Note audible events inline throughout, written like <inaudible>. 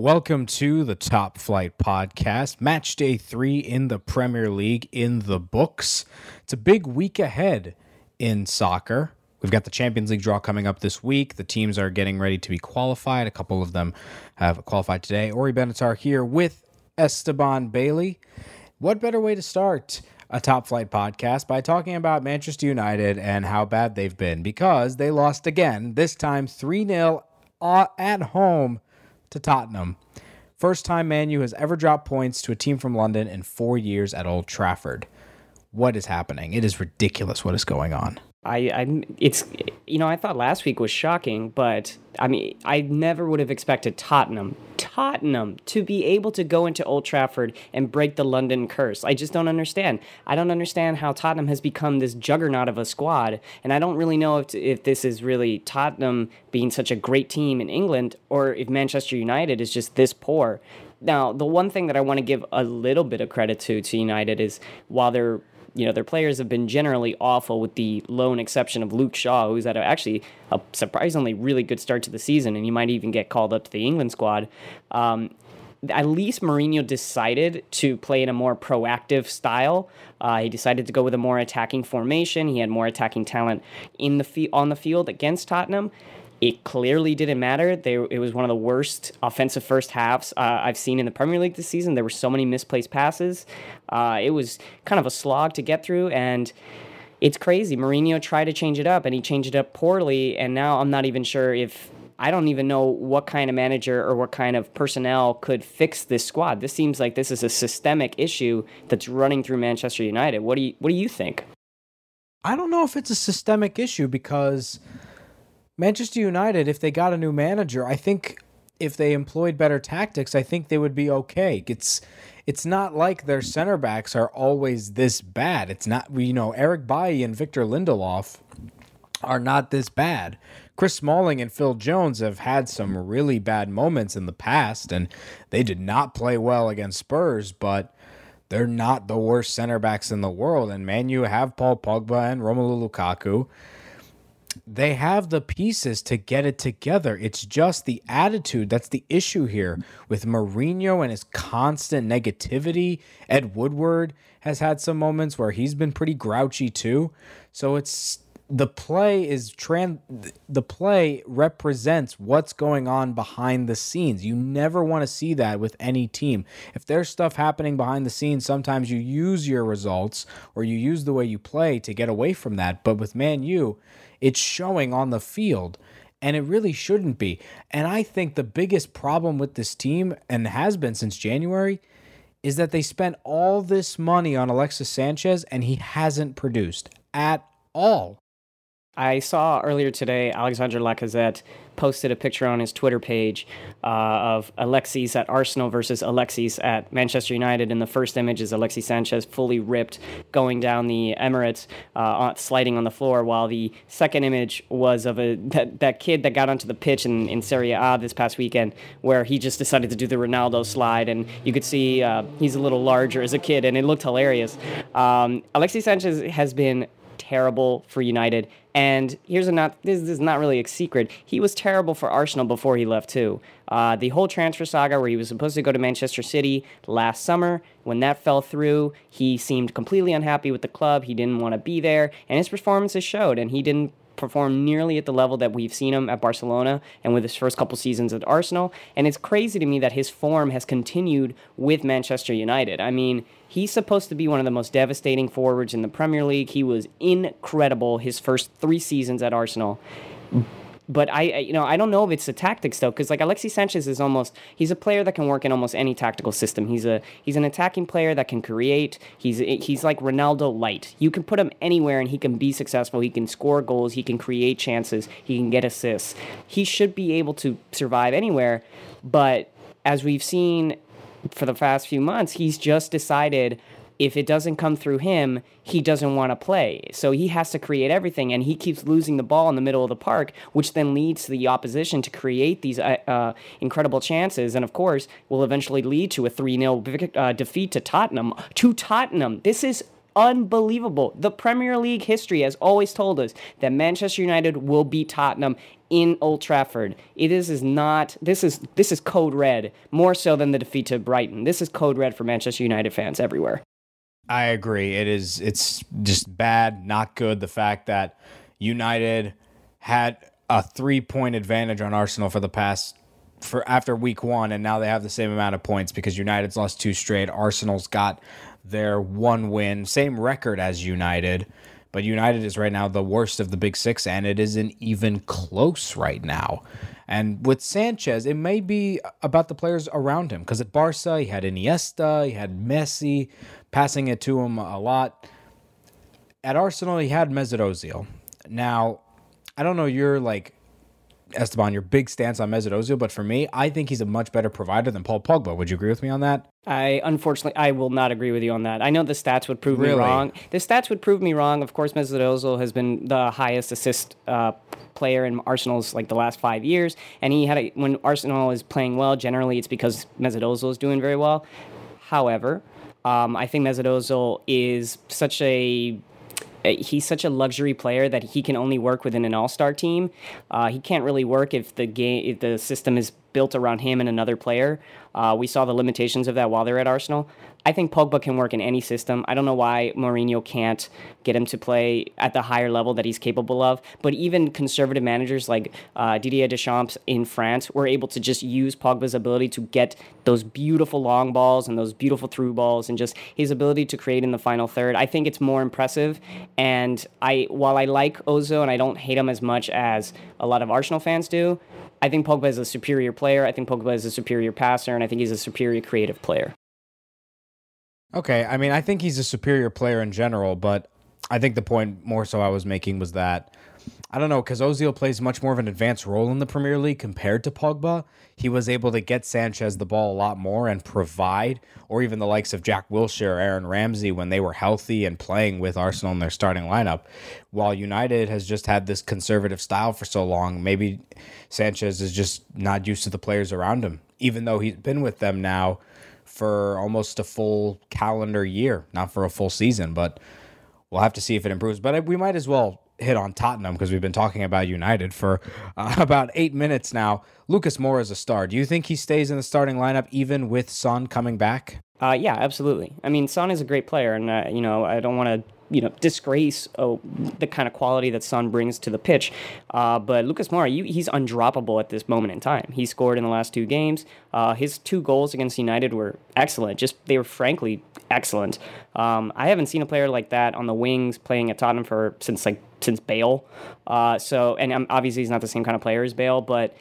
Welcome to the Top Flight Podcast. Match day three in the Premier League in the books. It's a big week ahead in soccer. We've got the Champions League draw coming up this week. The teams are getting ready to be qualified. A couple of them have qualified today. Ori Benatar here with Esteban Bailey. What better way to start a top flight podcast by talking about Manchester United and how bad they've been because they lost again, this time 3 0 uh, at home to Tottenham. First time Manu has ever dropped points to a team from London in four years at Old Trafford. What is happening? It is ridiculous what is going on. I, I, it's, you know, I thought last week was shocking, but I mean, I never would have expected Tottenham, Tottenham, to be able to go into Old Trafford and break the London curse. I just don't understand. I don't understand how Tottenham has become this juggernaut of a squad, and I don't really know if if this is really Tottenham being such a great team in England, or if Manchester United is just this poor. Now, the one thing that I want to give a little bit of credit to to United is while they're you know, their players have been generally awful with the lone exception of Luke Shaw, who's had a, actually a surprisingly really good start to the season, and he might even get called up to the England squad. Um, at least Mourinho decided to play in a more proactive style. Uh, he decided to go with a more attacking formation. He had more attacking talent in the on the field against Tottenham. It clearly didn't matter. They, it was one of the worst offensive first halves uh, I've seen in the Premier League this season. There were so many misplaced passes. Uh, it was kind of a slog to get through, and it's crazy. Mourinho tried to change it up, and he changed it up poorly. And now I'm not even sure if I don't even know what kind of manager or what kind of personnel could fix this squad. This seems like this is a systemic issue that's running through Manchester United. What do you What do you think? I don't know if it's a systemic issue because Manchester United, if they got a new manager, I think if they employed better tactics, I think they would be okay. It's it's not like their center backs are always this bad. It's not you know Eric Bailly and Victor Lindelof are not this bad. Chris Smalling and Phil Jones have had some really bad moments in the past, and they did not play well against Spurs, but they're not the worst center backs in the world. And Man, you have Paul Pogba and Romelu Lukaku they have the pieces to get it together. It's just the attitude that's the issue here with Mourinho and his constant negativity. Ed Woodward has had some moments where he's been pretty grouchy too. So it's the play is trans the play represents what's going on behind the scenes. You never want to see that with any team. If there's stuff happening behind the scenes, sometimes you use your results or you use the way you play to get away from that. But with Man U, it's showing on the field and it really shouldn't be. And I think the biggest problem with this team, and has been since January, is that they spent all this money on Alexis Sanchez and he hasn't produced at all. I saw earlier today Alexandre Lacazette posted a picture on his Twitter page uh, of Alexis at Arsenal versus Alexis at Manchester United. And the first image is Alexis Sanchez fully ripped going down the Emirates, uh, sliding on the floor, while the second image was of a that, that kid that got onto the pitch in, in Serie A this past weekend, where he just decided to do the Ronaldo slide. And you could see uh, he's a little larger as a kid, and it looked hilarious. Um, Alexis Sanchez has been terrible for United. And here's a not this, is not really a secret. He was terrible for Arsenal before he left too. Uh, the whole transfer saga where he was supposed to go to Manchester City last summer, when that fell through, he seemed completely unhappy with the club. He didn't want to be there, and his performances showed. And he didn't perform nearly at the level that we've seen him at Barcelona and with his first couple seasons at Arsenal. And it's crazy to me that his form has continued with Manchester United. I mean, he's supposed to be one of the most devastating forwards in the Premier League. He was incredible his first three seasons at Arsenal but I, you know, I don't know if it's the tactics though, because like Alexis Sanchez is almost he's a player that can work in almost any tactical system. He's a he's an attacking player that can create. He's he's like Ronaldo light. You can put him anywhere and he can be successful. He can score goals. He can create chances. He can get assists. He should be able to survive anywhere. But as we've seen for the past few months, he's just decided if it doesn't come through him, he doesn't want to play. So he has to create everything, and he keeps losing the ball in the middle of the park, which then leads to the opposition to create these uh, uh, incredible chances, and of course, will eventually lead to a 3 0 uh, defeat to Tottenham. To Tottenham. This is unbelievable. The Premier League history has always told us that Manchester United will beat Tottenham in Old Trafford. It is is not this is this is code red more so than the defeat to Brighton. This is code red for Manchester United fans everywhere. I agree. It is it's just bad, not good the fact that United had a 3-point advantage on Arsenal for the past for after week 1 and now they have the same amount of points because United's lost two straight. Arsenal's got their one win, same record as United. But United is right now the worst of the big six, and it isn't even close right now. And with Sanchez, it may be about the players around him because at Barca, he had Iniesta, he had Messi passing it to him a lot. At Arsenal, he had Mesut Ozil. Now, I don't know your like Esteban, your big stance on Mesut Ozil, but for me, I think he's a much better provider than Paul Pogba. Would you agree with me on that? I unfortunately I will not agree with you on that. I know the stats would prove Really? me wrong. The stats would prove me wrong. Of course, Mesut Ozil has been the highest assist uh, player in Arsenal's like the last five years, and he had a, when Arsenal is playing well. Generally, it's because Mesut Ozil is doing very well. However, um, I think Mesut Ozil is such a he's such a luxury player that he can only work within an all-star team. Uh, he can't really work if the game if the system is built around him and another player. Uh, we saw the limitations of that while they're at Arsenal. I think Pogba can work in any system. I don't know why Mourinho can't get him to play at the higher level that he's capable of. But even conservative managers like uh, Didier Deschamps in France were able to just use Pogba's ability to get those beautiful long balls and those beautiful through balls and just his ability to create in the final third. I think it's more impressive. And I, while I like Ozil and I don't hate him as much as a lot of Arsenal fans do, I think Pogba is a superior player. I think Pogba is a superior passer, and I think he's a superior creative player. Okay, I mean, I think he's a superior player in general, but I think the point more so I was making was that I don't know because Ozil plays much more of an advanced role in the Premier League compared to Pogba. He was able to get Sanchez the ball a lot more and provide, or even the likes of Jack Wilshere, Aaron Ramsey when they were healthy and playing with Arsenal in their starting lineup. While United has just had this conservative style for so long, maybe Sanchez is just not used to the players around him, even though he's been with them now for almost a full calendar year, not for a full season, but we'll have to see if it improves. But we might as well hit on Tottenham because we've been talking about United for uh, <laughs> about eight minutes now. Lucas Moura is a star. Do you think he stays in the starting lineup even with Son coming back? Uh, yeah, absolutely. I mean, Son is a great player, and uh, you know, I don't want to you know disgrace oh, the kind of quality that Son brings to the pitch. Uh, but Lucas Moura, you, he's undroppable at this moment in time. He scored in the last two games. Uh, his two goals against United were excellent. Just they were frankly excellent. Um, I haven't seen a player like that on the wings playing at Tottenham for since like since Bale. Uh, so and um, obviously he's not the same kind of player as Bale, but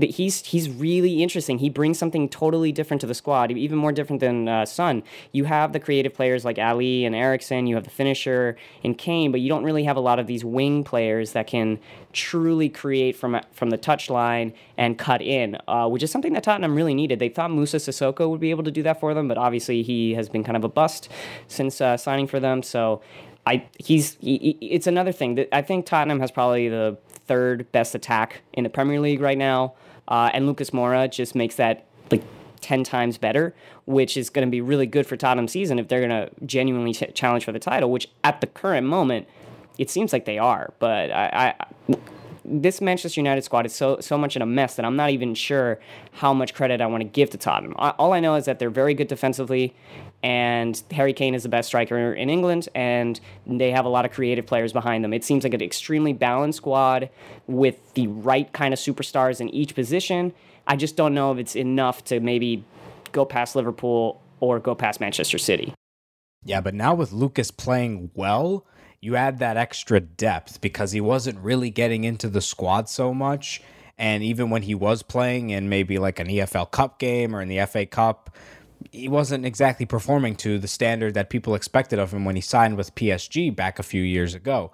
he's he's really interesting. He brings something totally different to the squad, even more different than uh, Son. You have the creative players like Alli and Eriksen. You have the finisher in Kane, but you don't really have a lot of these wing players that can truly create from from the touchline and cut in, uh, which is something that Tottenham really needed. They thought Musa Sissoko would be able to do that for them, but obviously he has been kind of a bust since uh, signing for them. So. I he's he, it's another thing that I think Tottenham has probably the third best attack in the Premier League right now, uh, and Lucas Moura just makes that like ten times better, which is going to be really good for Tottenham season if they're going to genuinely ch- challenge for the title. Which at the current moment, it seems like they are, but I. I this Manchester United squad is so so much in a mess that I'm not even sure how much credit I want to give to Tottenham. All I know is that they're very good defensively, and Harry Kane is the best striker in England, and they have a lot of creative players behind them. It seems like an extremely balanced squad with the right kind of superstars in each position. I just don't know if it's enough to maybe go past Liverpool or go past Manchester City. Yeah, but now with Lucas playing well, you add that extra depth because he wasn't really getting into the squad so much. And even when he was playing in maybe like an EFL Cup game or in the FA Cup, he wasn't exactly performing to the standard that people expected of him when he signed with PSG back a few years ago.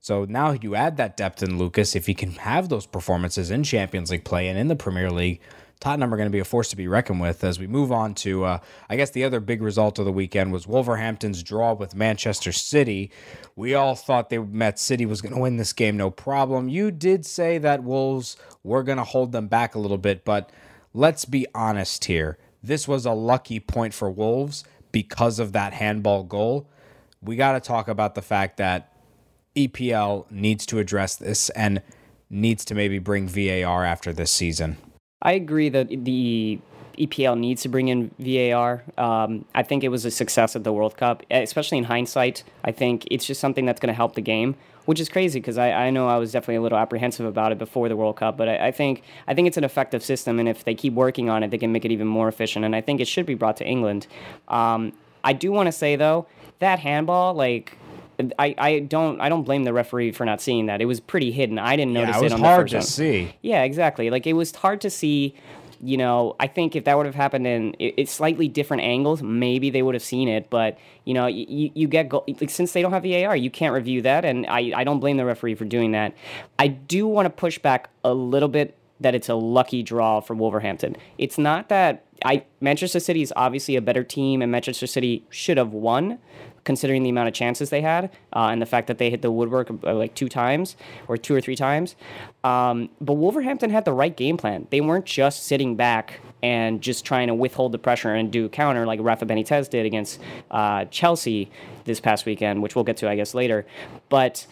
So now you add that depth in Lucas. If he can have those performances in Champions League play and in the Premier League, Tottenham are going to be a force to be reckoned with as we move on to, uh, I guess, the other big result of the weekend was Wolverhampton's draw with Manchester City. We all thought they met City was going to win this game, no problem. You did say that Wolves were going to hold them back a little bit, but let's be honest here. This was a lucky point for Wolves because of that handball goal. We got to talk about the fact that EPL needs to address this and needs to maybe bring VAR after this season. I agree that the EPL needs to bring in VAR. Um, I think it was a success at the World Cup, especially in hindsight. I think it's just something that's going to help the game, which is crazy because I, I know I was definitely a little apprehensive about it before the World Cup, but I, I think I think it's an effective system, and if they keep working on it, they can make it even more efficient. And I think it should be brought to England. Um, I do want to say though that handball, like. I, I don't I don't blame the referee for not seeing that. It was pretty hidden. I didn't notice it. yeah, it, was it on hard the first to one. see. Yeah, exactly. Like it was hard to see. You know, I think if that would have happened in it's slightly different angles, maybe they would have seen it. But you know, you, you get go- like, since they don't have VAR, you can't review that, and I I don't blame the referee for doing that. I do want to push back a little bit that it's a lucky draw for Wolverhampton. It's not that I Manchester City is obviously a better team, and Manchester City should have won considering the amount of chances they had uh, and the fact that they hit the woodwork uh, like two times or two or three times. Um, but Wolverhampton had the right game plan. They weren't just sitting back and just trying to withhold the pressure and do counter like Rafa Benitez did against uh, Chelsea this past weekend, which we'll get to, I guess, later. But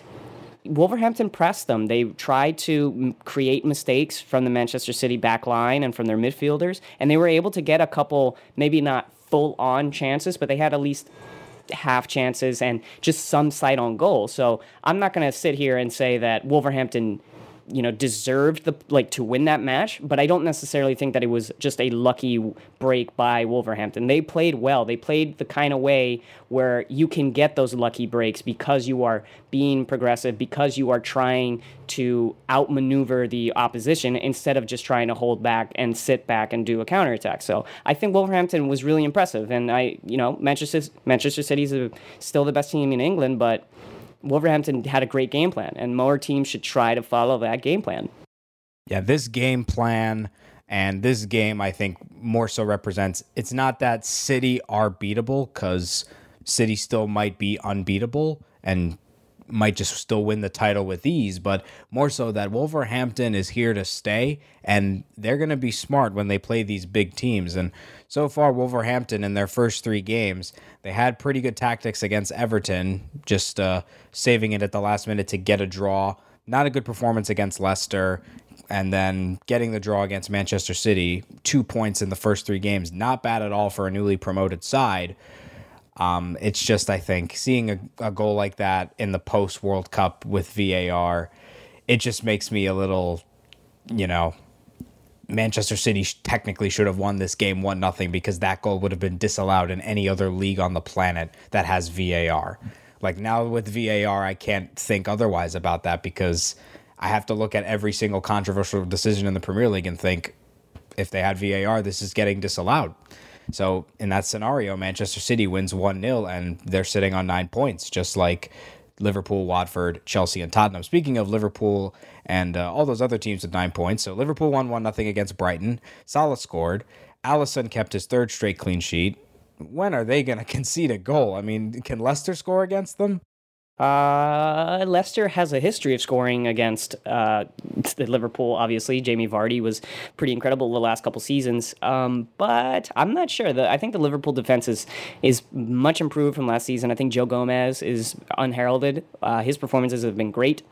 Wolverhampton pressed them. They tried to create mistakes from the Manchester City back line and from their midfielders, and they were able to get a couple, maybe not full on chances, but they had at least half chances and just some sight on goal. So I'm not going to sit here and say that Wolverhampton you know deserved the like to win that match but i don't necessarily think that it was just a lucky break by wolverhampton. They played well. They played the kind of way where you can get those lucky breaks because you are being progressive because you are trying to outmaneuver the opposition instead of just trying to hold back and sit back and do a counterattack. So i think wolverhampton was really impressive and i you know manchester manchester city's a, still the best team in england but Wolverhampton had a great game plan, and more teams should try to follow that game plan. Yeah, this game plan and this game, I think, more so represents it's not that City are beatable because City still might be unbeatable and might just still win the title with ease, but more so that Wolverhampton is here to stay and they're going to be smart when they play these big teams. And so far, Wolverhampton in their first three games, they had pretty good tactics against Everton, just uh, saving it at the last minute to get a draw. Not a good performance against Leicester. And then getting the draw against Manchester City, two points in the first three games. Not bad at all for a newly promoted side. Um, it's just, I think, seeing a, a goal like that in the post World Cup with VAR, it just makes me a little, you know, Manchester City technically should have won this game one nothing because that goal would have been disallowed in any other league on the planet that has VAR. Like now with VAR, I can't think otherwise about that because I have to look at every single controversial decision in the Premier League and think if they had VAR, this is getting disallowed. So in that scenario, Manchester City wins 1 0 and they're sitting on nine points, just like Liverpool, Watford, Chelsea, and Tottenham. Speaking of Liverpool and uh, all those other teams with nine points, so Liverpool won 1 0 against Brighton. Salah scored. Alisson kept his third straight clean sheet. When are they going <laughs> to concede a goal? I mean, can Leicester score against them? Uh, Leicester has a history of scoring against uh, Liverpool. Obviously, Jamie Vardy was pretty incredible the last couple seasons. Um, but I'm not sure. The, I think the Liverpool defense is is much improved from last season. I think Joe Gomez is unheralded. Uh, his performances have been great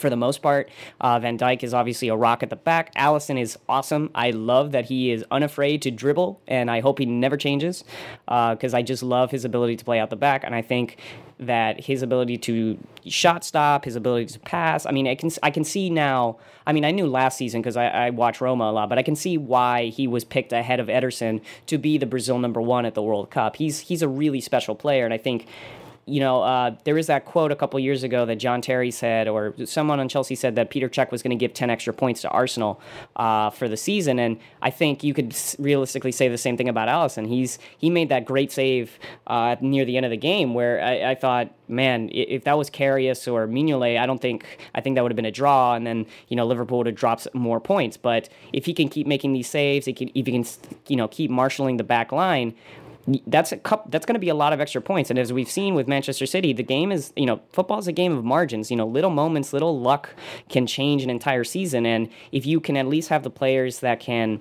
for the most part. Uh, Van Dijk is obviously a rock at the back. Alisson is awesome. I love that he is unafraid to dribble, and I hope he never changes because uh, I just love his ability to play out the back. And I think that his ability to shot stop, his ability to pass. I mean, I can I can see now. I mean, I knew last season because I, I watch Roma a lot, but I can see why he was picked ahead of Ederson to be the Brazil number one at the World Cup. He's he's a really special player, and I think you know, uh, there was that quote a couple years ago that John Terry said, or someone on Chelsea said that Petr Cech was going to give 10 extra points to Arsenal uh, for the season. And I think you could realistically say the same thing about Alisson. He's He made that great save uh, near the end of the game where I, I thought, man, if that was Karius or Mignolet, I don't think, I think that would have been a draw. And then, you know, Liverpool would have dropped more points. But if he can keep making these saves, if he can, you know, keep marshaling the back line, that's a cup that's going to be a lot of extra points. And as we've seen with Manchester City the game is you know football is a game of margins. You know little moments little luck can change an entire season. And if you can at least have the players that can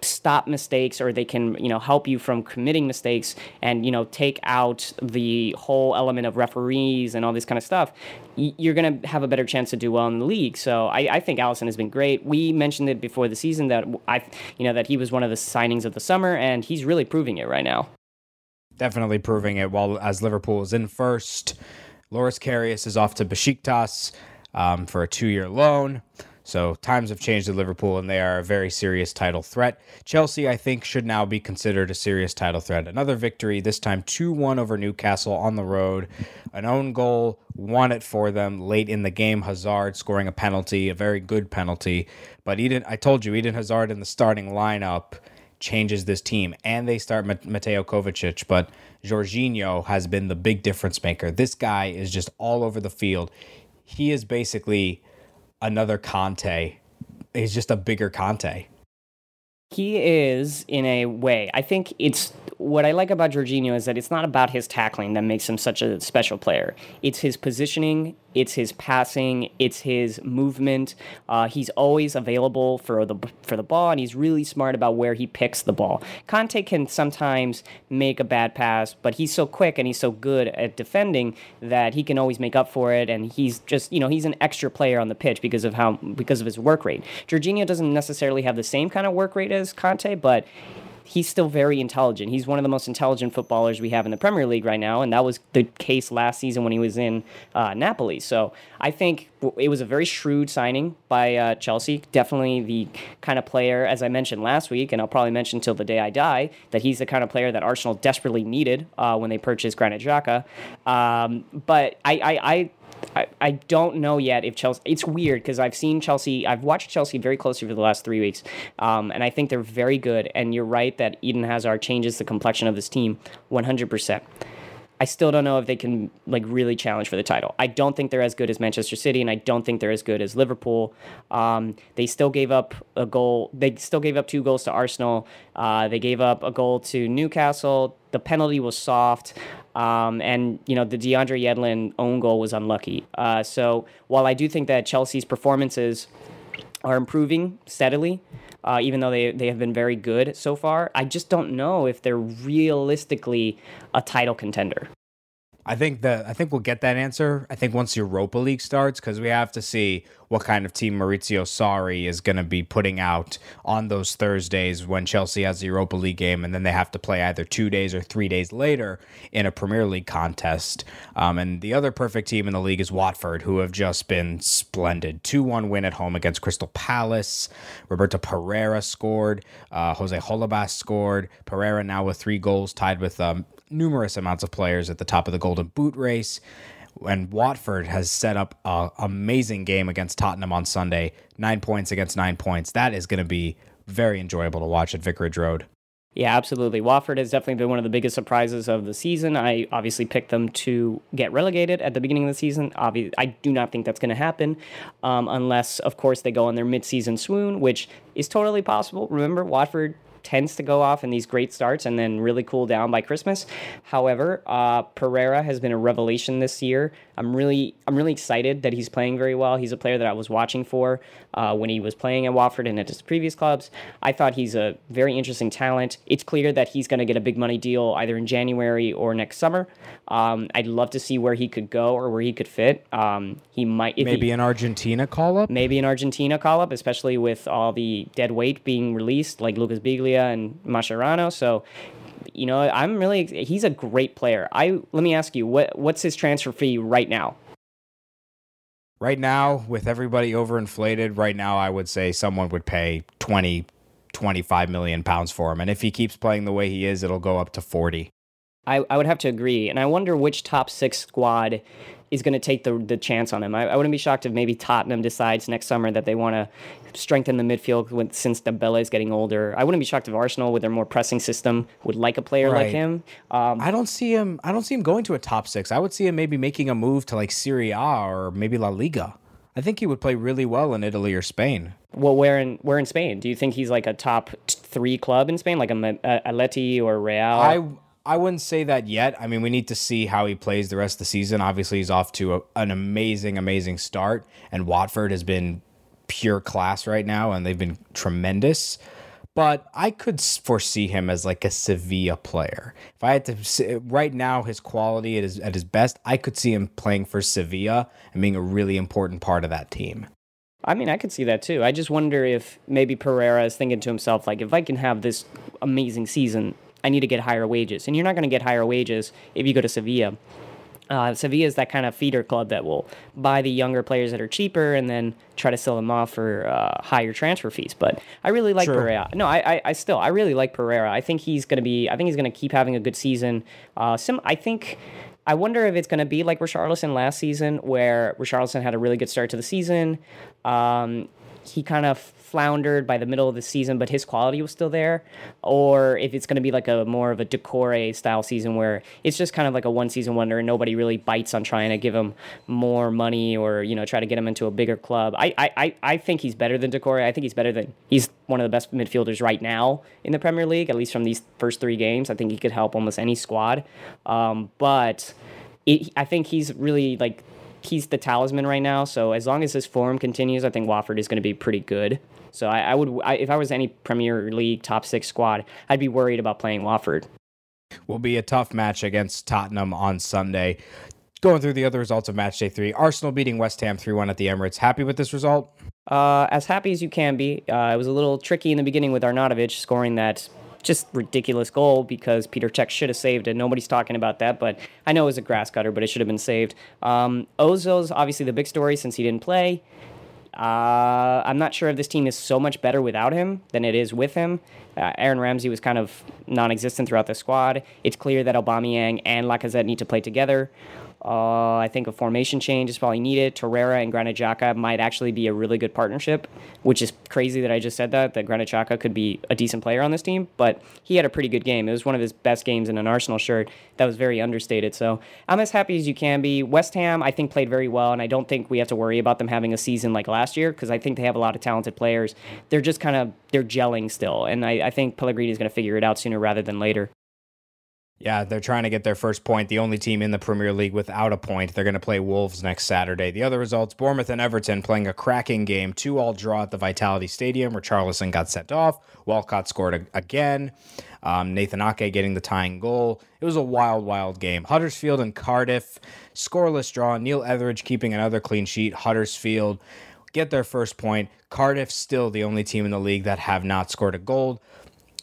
stop mistakes or they can you know help you from committing mistakes and you know take out the whole element of referees and all this kind of stuff you're going to have a better chance to do well in the league. So I, I think Alisson has been great. We mentioned it before the season that I you know that he was one of the signings of the summer and he's really proving it right now. Definitely proving it while as Liverpool is in first. Loris Karius is off to Besiktas um, for a two-year loan so times have changed at Liverpool, and they are a very serious title threat. Chelsea, I think, should now be considered a serious title threat. Another victory, this time 2 1 over Newcastle on the road. An own goal, won it for them late in the game. Hazard scoring a penalty, a very good penalty. But Eden, I told you, Eden Hazard in the starting lineup changes this team, and they start Mateo Kovacic. But Jorginho has been the big difference maker. This guy is just all over the field. He is basically another Kanté. He's just a bigger Kanté. He is in a way. I think it's what I like about Jorginho is that it's not about his tackling that makes him such a special player. It's his positioning, it's his passing, it's his movement. Uh, he's always available for the for the ball, and he's really smart about where he picks the ball. Kanté can sometimes make a bad pass, but he's so quick and he's so good at defending that he can always make up for it. And he's just you know he's an extra player on the pitch because of how because of his work rate. Jorginho doesn't necessarily have the same kind of work rate as Kanté, but he's still very intelligent. He's one of the most intelligent footballers we have in the Premier League right now, and that was the case last season when he was in uh, Napoli. So I think it was a very shrewd signing by uh, Chelsea. Definitely the kind of player, as I mentioned last week, and I'll probably mention till the day I die, that he's the kind of player that Arsenal desperately needed uh, when they purchased Granit Xhaka. Um, but I, I, I I, I don't know yet if Chelsea. It's weird because I've seen Chelsea. I've watched Chelsea very closely for the last three weeks, um, and I think they're very good. And you're right that Eden Hazard changes the complexion of this team 100. percent I still don't know if they can like really challenge for the title. I don't think they're as good as Manchester City, and I don't think they're as good as Liverpool. Um, they still gave up a goal. They still gave up two goals to Arsenal. Uh, they gave up a goal to Newcastle. The penalty was soft, um, and you know the DeAndre Yedlin own goal was unlucky. Uh, so while I do think that Chelsea's performances are improving steadily, uh, even though they, they have been very good so far. I just don't know if they're realistically a title contender. I think that I think we'll get that answer. I think once Europa League starts, because we have to see what kind of team Maurizio Sarri is going to be putting out on those Thursdays when Chelsea has the Europa League game, and then they have to play either two days or three days later in a Premier League contest. Um, and the other perfect team in the league is Watford, who have just been splendid. Two one win at home against Crystal Palace. Roberto Pereyra scored. Uh, Jose Holebas scored. Pereyra now with three goals, tied with um, numerous amounts of players at the top of the Golden Boot race. And Watford has set up an amazing game against Tottenham on Sunday, nine points against nine points. That is going to be very enjoyable to watch at Vicarage Road. Yeah, absolutely. Watford has definitely been one of the biggest surprises of the season. I obviously picked them to get relegated at the beginning of the season. Obviously, I do not think that's going to happen um, unless, of course, they go on their mid-season swoon, which is totally possible. Remember, Watford tends to go off in these great starts and then really cool down by Christmas. However, uh, Pereyra has been a revelation this year. I'm really I'm really excited that he's playing very well. He's a player that I was watching for uh, when he was playing at Watford and at his previous clubs. I thought he's a very interesting talent. It's clear that he's going to get a big money deal either in January or next summer. Um, I'd love to see where he could go or where he could fit. Um, he might maybe he, an Argentina call up. Maybe an Argentina call up, especially with all the dead weight being released, like Lucas Biglia and Mascherano. So, you know, I'm really he's a great player. I let me ask you, what what's his transfer fee right now? Right now, with everybody overinflated, right now I would say someone would pay 20 25 million pounds for him. And if he keeps playing the way he is, it'll go up to 40. I, I would have to agree. And I wonder which top six squad is going to take the the chance on him. I, I, wouldn't be shocked if maybe Tottenham decides next summer that they want to strengthen the midfield with, since Dembele is getting older. I wouldn't be shocked if Arsenal, with their more pressing system, would like a player right. like him. Um, I don't see him. I don't see him going to a top six. I would see him maybe making a move to like Serie A or maybe La Liga. I think he would play really well in Italy or Spain. Well, where in where in Spain? Do you think he's like a top three club in Spain, like a, a Atleti or Real? I I wouldn't say that yet. I mean, we need to see how he plays the rest of the season. Obviously, he's off to a, an amazing, amazing start, and Watford has been pure class right now, and they've been tremendous. but I could foresee him as like a Sevilla player. If I had to right now, his quality his at his best, I could see him playing for Sevilla and being a really important part of that team. I mean, I could see that too. I just wonder if maybe Pereyra is thinking to himself, like, if I can have this amazing season, I need to get higher wages. And you're not going to get higher wages if you go to Sevilla. Uh, Sevilla is that kind of feeder club that will buy the younger players that are cheaper and then try to sell them off for uh, higher transfer fees. But I really like. Pereyra. No, I, I, I, still I really like Pereyra. I think he's going to be. I think he's going to keep having a good season. Uh, some I think. I wonder if it's going to be like Richarlison last season, where Richarlison had a really good start to the season. Um, he kind of floundered by the middle of the season, but his quality was still there, or if it's going to be like a more of a Doucouré style season where it's just kind of like a one season wonder and nobody really bites on trying to give him more money or you know try to get him into a bigger club. I I, I think he's better than Doucouré. I think he's better than he's one of the best midfielders right now in the Premier League, at least from these first three games. I think he could help almost any squad, um, but. It, I think he's really like he's the talisman right now. So as long as his form continues, I think Watford is going to be pretty good. So I, I would, I, if I was any Premier League top six squad, I'd be worried about playing Watford. Will be a tough match against Tottenham on Sunday. Going through the other results of match day three, Arsenal beating West Ham 3 1 at the Emirates. Happy with this result? Uh, as happy as you can be. Uh, it was a little tricky in the beginning with Arnautovic scoring that just ridiculous goal because Petr Cech should have saved it. Nobody's talking about that, but I know it was a grass cutter, but it should have been saved. Um, Ozil's obviously the big story since he didn't play. Uh, I'm not sure if this team is so much better without him than it is with him. Uh, Aaron Ramsey was kind of non-existent throughout the squad. It's clear that Aubameyang and Lacazette need to play together. Uh, I think a formation change is probably needed. Torreira and Granit Xhaka might actually be a really good partnership, which is crazy that I just said that, that Granit Xhaka could be a decent player on this team, but he had a pretty good game. It was one of his best games in an Arsenal shirt that was very understated. So I'm as happy as you can be. West Ham, I think, played very well, and I don't think we have to worry about them having a season like last year because I think they have a lot of talented players. They're just kind of, they're gelling still, and I, I think Pellegrini is going to figure it out sooner rather than later. Yeah, they're trying to get their first point. The only team in the Premier League without a point. They're going to play Wolves next Saturday. The other results Bournemouth and Everton playing a cracking game. 2 all draw at the Vitality Stadium where Charlison got sent off. Walcott scored again. Um, Nathan Ake getting the tying goal. It was a wild, wild game. Huddersfield and Cardiff, scoreless draw. Neil Etheridge keeping another clean sheet. Huddersfield get their first point. Cardiff still the only team in the league that have not scored a goal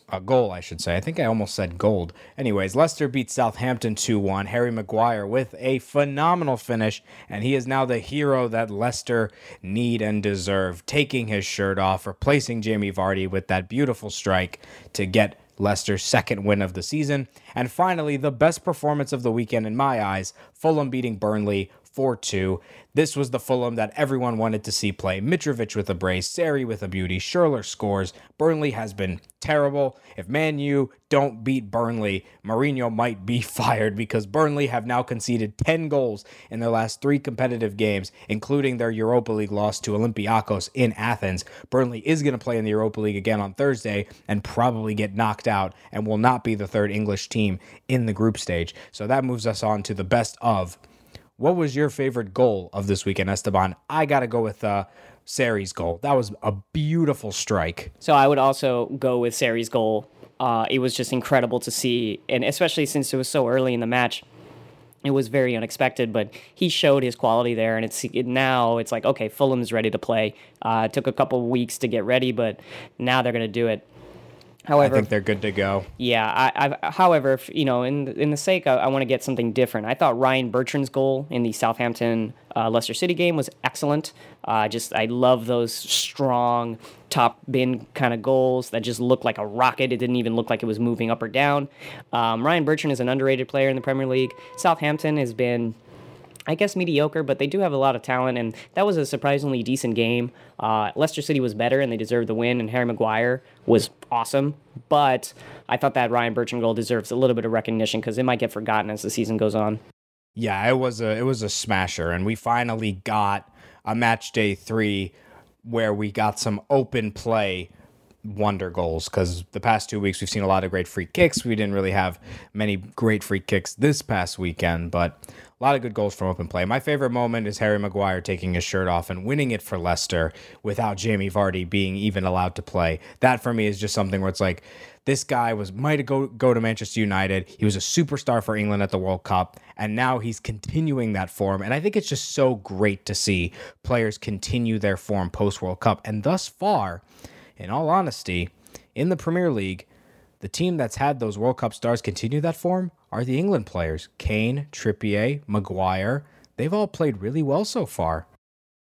a goal, I should say. I think I almost said gold. Anyways, Leicester beat Southampton 2 1. Harry Maguire with a phenomenal finish, and he is now the hero that Leicester need and deserve, taking his shirt off, replacing Jamie Vardy with that beautiful strike to get Leicester's second win of the season. And finally, the best performance of the weekend in my eyes Fulham beating Burnley 4 2. This was the Fulham that everyone wanted to see play. Mitrovic with a brace, Seri with a beauty, Schürrle scores. Burnley has been terrible. If Man U don't beat Burnley, Mourinho might be <laughs> fired because Burnley have now conceded 10 goals in their last three competitive games, including their Europa League loss to Olympiacos in Athens. Burnley is going to play in the Europa League again on Thursday and probably get knocked out and will not be the third English team in the group stage. So that moves us on to the best of what was your favorite goal of this weekend, Esteban? I got to go with uh, Seri's goal. That was a beautiful strike. So I would also go with Seri's goal. Uh, it was just incredible to see, and especially since it was so early in the match, it was very unexpected. But he showed his quality there, and it's it, now it's like okay, Fulham is ready to play. Uh, it took a couple weeks to get ready, but now they're going to do it. However, I think they're good to go. Yeah. I, I however, if, you know, in in the sake, I, I want to get something different. I thought Ryan Bertrand's goal in the Southampton uh, Leicester City game was excellent. Uh, just I love those strong top bin kind of goals that just look like a rocket. It didn't even look like it was moving up or down. Um, Ryan Bertrand is an underrated player in the Premier League. Southampton has been I guess mediocre, but they do have a lot of talent, and that was a surprisingly decent game. Uh, Leicester City was better, and they deserved the win, and Harry Maguire was awesome, but I thought that Ryan Bertrand goal deserves a little bit of recognition because it might get forgotten as the season goes on. Yeah, it was a it was a smasher, and we finally got a match day three where we got some open play wonder goals because the past two weeks we've seen a lot of great free kicks. We didn't really have many great free kicks this past weekend, but a lot of good goals from open play. My favorite moment is Harry Maguire taking his shirt off and winning it for Leicester without Jamie Vardy being even allowed to play. That for me is just something where it's like this guy was might go go to Manchester United. He was a superstar for England at the World Cup, and now he's continuing that form. And I think it's just so great to see players continue their form post World Cup. And thus far, in all honesty, in the Premier League, the team that's had those World Cup stars continue that form are the England players. Kane, Trippier, Maguire. They've all played really well so far.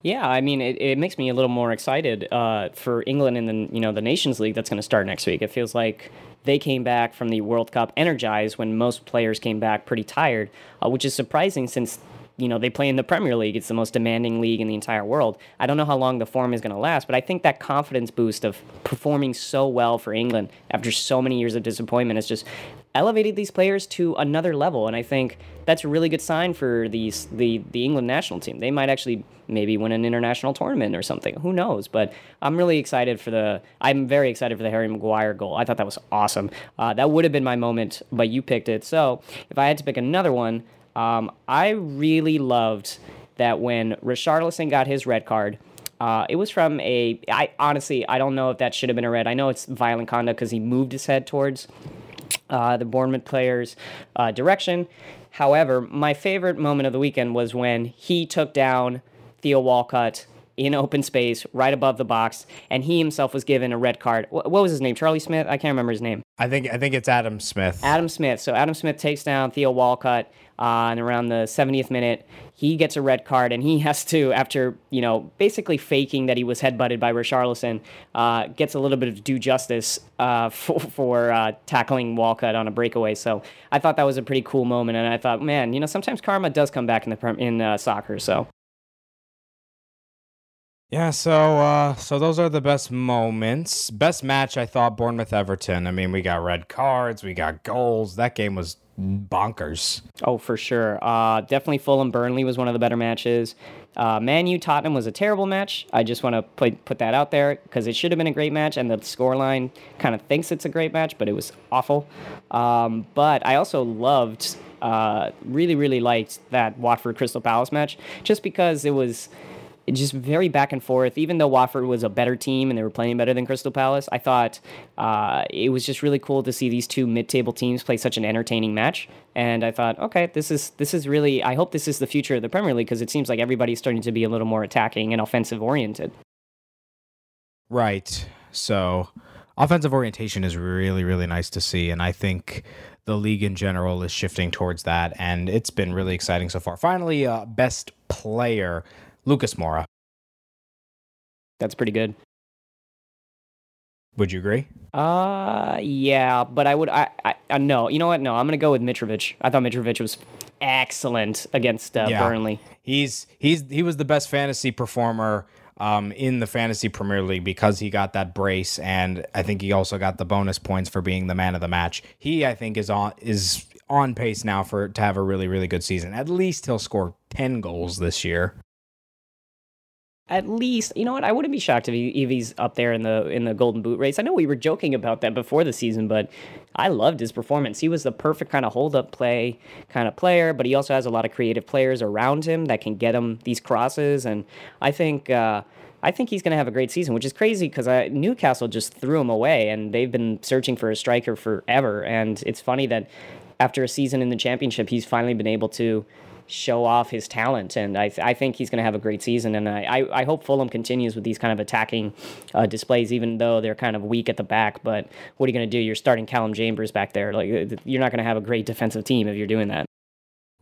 Yeah, I mean, it, it makes me a little more excited uh, for England in the you know the Nations League that's going to start next week. It feels like they came back from the World Cup energized when most players came back pretty tired, uh, which is surprising since you know they play in the Premier League. It's the most demanding league in the entire world. I don't know how long the form is going to last, but I think that confidence boost of performing so well for England after so many years of disappointment is just elevated these players to another level. And I think that's a really good sign for these the the England national team. They might actually maybe win an international tournament or something. Who knows? But I'm really excited for the. I'm very excited for the Harry Maguire goal. I thought that was awesome. Uh, that would have been my moment, but you picked it. So if I had to pick another one, um, I really loved that when Richarlison got his red card. Uh, it was from a. I honestly, I don't know if that should have been a red. I know it's violent conduct because he moved his head towards uh, the Bournemouth player's uh, direction. However, my favorite moment of the weekend was when he took down Theo Walcott in open space right above the box, and he himself was given a red card. What, was his name? Charlie Smith? I can't remember his name. I think I think it's Adam Smith. Adam Smith. So Adam Smith takes down Theo Walcott, uh, and around the 70th minute, he gets a red card, and he <laughs> has to, after you know, basically faking that he was headbutted by Richarlison, uh, gets a little bit of due justice uh, <laughs> for, for uh, tackling Walcott on a breakaway. So I thought that was a pretty cool moment, and I thought, man, you know, sometimes karma does come back in the in uh, soccer. So yeah, so uh, so those are the best moments. Best match, I thought Bournemouth Everton. I mean, we got red cards, we got goals. That game was bonkers. Oh, for sure. Uh, definitely Fulham Burnley was one of the better matches. Uh, Man U Tottenham was a terrible match. I just want to put put that out there because it should have been a great match, and the scoreline kind of thinks it's a great match, but it was awful. Um, but I also loved, uh, really, really liked that Watford Crystal Palace match just because it was just very back and forth. Even though Watford was a better team and they were playing better than Crystal Palace, I thought uh, it was just really cool to see these two mid-table teams play such an entertaining match. And I thought, okay, this is this is really. I hope this is the future of the Premier League because it seems like everybody's starting to be a little more attacking and offensive oriented. Right. So, offensive orientation is really really nice to see, and I think the league in general is shifting towards that, and it's been really exciting so far. Finally, uh, best player Lucas Moura. That's pretty good. Would you agree? Uh, yeah, but I would. I, I, I no. You know what? No, I'm gonna go with Mitrovic. I thought Mitrovic was excellent against uh, yeah. Burnley. He's he's he was the best fantasy performer um, in the fantasy Premier League because he got that brace, and I think he also got the bonus points for being the man of the match. He, I think, is on is on pace now for to have a really really good season. At least he'll score ten goals this year at least you know what I wouldn't be shocked if, he, if he's up there in the in the Golden Boot race. I know we were joking about that before the season, but I loved his performance. He was the perfect kind of hold up play kind of player, but he also has a lot of creative players around him that can get him these crosses, and I think. Uh, I think he's going to have a great season, which is crazy because Newcastle just threw him away, and they've been searching for a striker forever. And it's funny that after a season in the championship, he's finally been able to show off his talent. And I, th- I think he's going to have a great season. And I, I, I, hope Fulham continues with these kind of attacking uh, displays, even though they're kind of weak at the back. But what are you going to do? You're starting Callum Chambers back there. Like you're not going to have a great defensive team if you're doing that.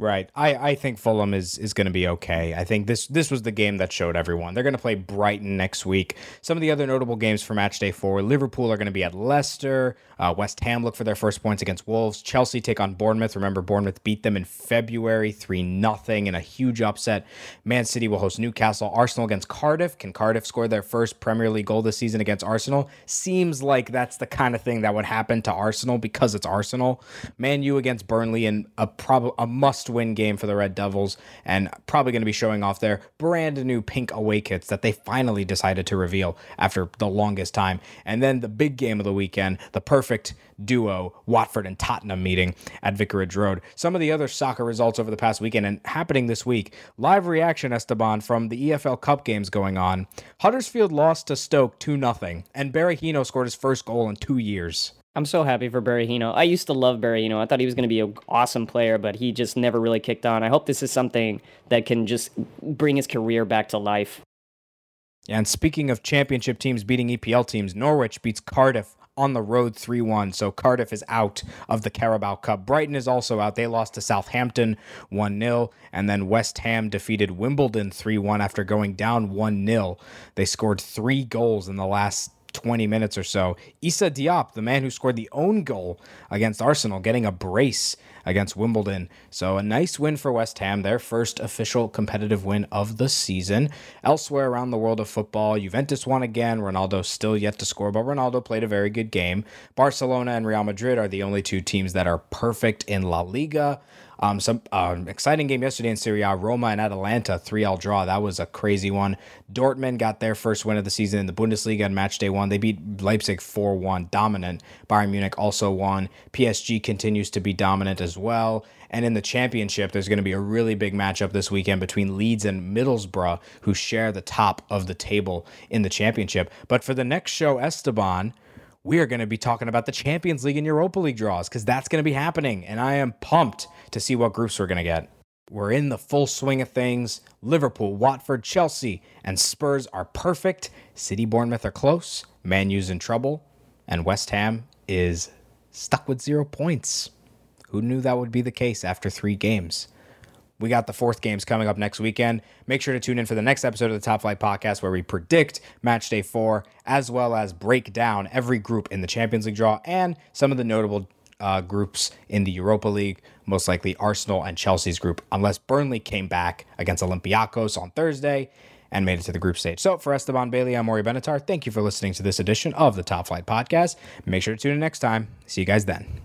Right. I, I think Fulham is is going to be okay. I think this this was the game that showed everyone. They're going to play Brighton next week. Some of the other notable games for match day four Liverpool are going to be at Leicester. Uh, West Ham look for their first points against Wolves. Chelsea take on Bournemouth. Remember, Bournemouth beat them in February 3 0 in a huge upset. Man City will host Newcastle. Arsenal against Cardiff. Can Cardiff score their first Premier League goal this season against Arsenal? Seems like that's the kind of thing that would happen to Arsenal because it's Arsenal. Man U against Burnley and a, prob- a must win game for the Red Devils, and probably going to be showing off their brand new pink away kits that they finally decided to reveal after the longest time. And then the big game of the weekend, the perfect duo, Watford and Tottenham meeting at Vicarage Road. Some of the other soccer results over the past weekend and happening this week. Live reaction, Esteban, from the EFL Cup games going on. Huddersfield lost to Stoke 2 0, and Berahino scored his first goal in two years. I'm so happy for Berahino. I used to love Berahino. I thought he was going to be an awesome player, but he just never really kicked on. I hope this is something that can just bring his career back to life. And speaking of championship teams beating EPL teams, Norwich beats Cardiff on the road 3 1. So Cardiff is out of the Carabao Cup. Brighton is also out. They lost to Southampton 1 0. And then West Ham defeated Wimbledon 3 1 after going down 1 0. They scored three goals in the last 20 minutes or so. Issa Diop, the man who scored the own goal against Arsenal, getting a brace against Wimbledon. So a nice win for West Ham, their first official competitive win of the season. Elsewhere around the world of football, Juventus won again. Ronaldo still yet to score, but Ronaldo played a very good game. Barcelona and Real Madrid are the only two teams that are perfect in La Liga. Um, some uh, exciting game yesterday in Serie A. Roma and Atalanta three all draw. That was a crazy one. Dortmund got their first win of the season in the Bundesliga on match day one. They beat Leipzig four one, dominant. Bayern Munich also won. PSG continues to be dominant as well. And in the championship, there's going to be a really big matchup this weekend between Leeds and Middlesbrough, who share the top of the table in the championship. But for the next show, Esteban we are going to be talking about the Champions League and Europa League draws because that's going to be happening. And I am pumped to see what groups we're going to get. We're in the full swing of things. Liverpool, Watford, Chelsea, and Spurs are perfect. City, Bournemouth are close. Man U's in trouble. And West Ham is stuck with zero points. Who knew that would be the case after three games? We got the fourth games coming up next weekend. Make sure to tune in for the next episode of the Top Flight Podcast where we predict match day four, as well as break down every group in the Champions League draw and some of the notable uh, groups in the Europa League, most likely Arsenal and Chelsea's group, unless Burnley came back against Olympiacos on Thursday and made it to the group stage. So for Esteban Bailey, I'm Maury Benatar. Thank you for listening to this edition of the Top Flight Podcast. Make sure to tune in next time. See you guys then.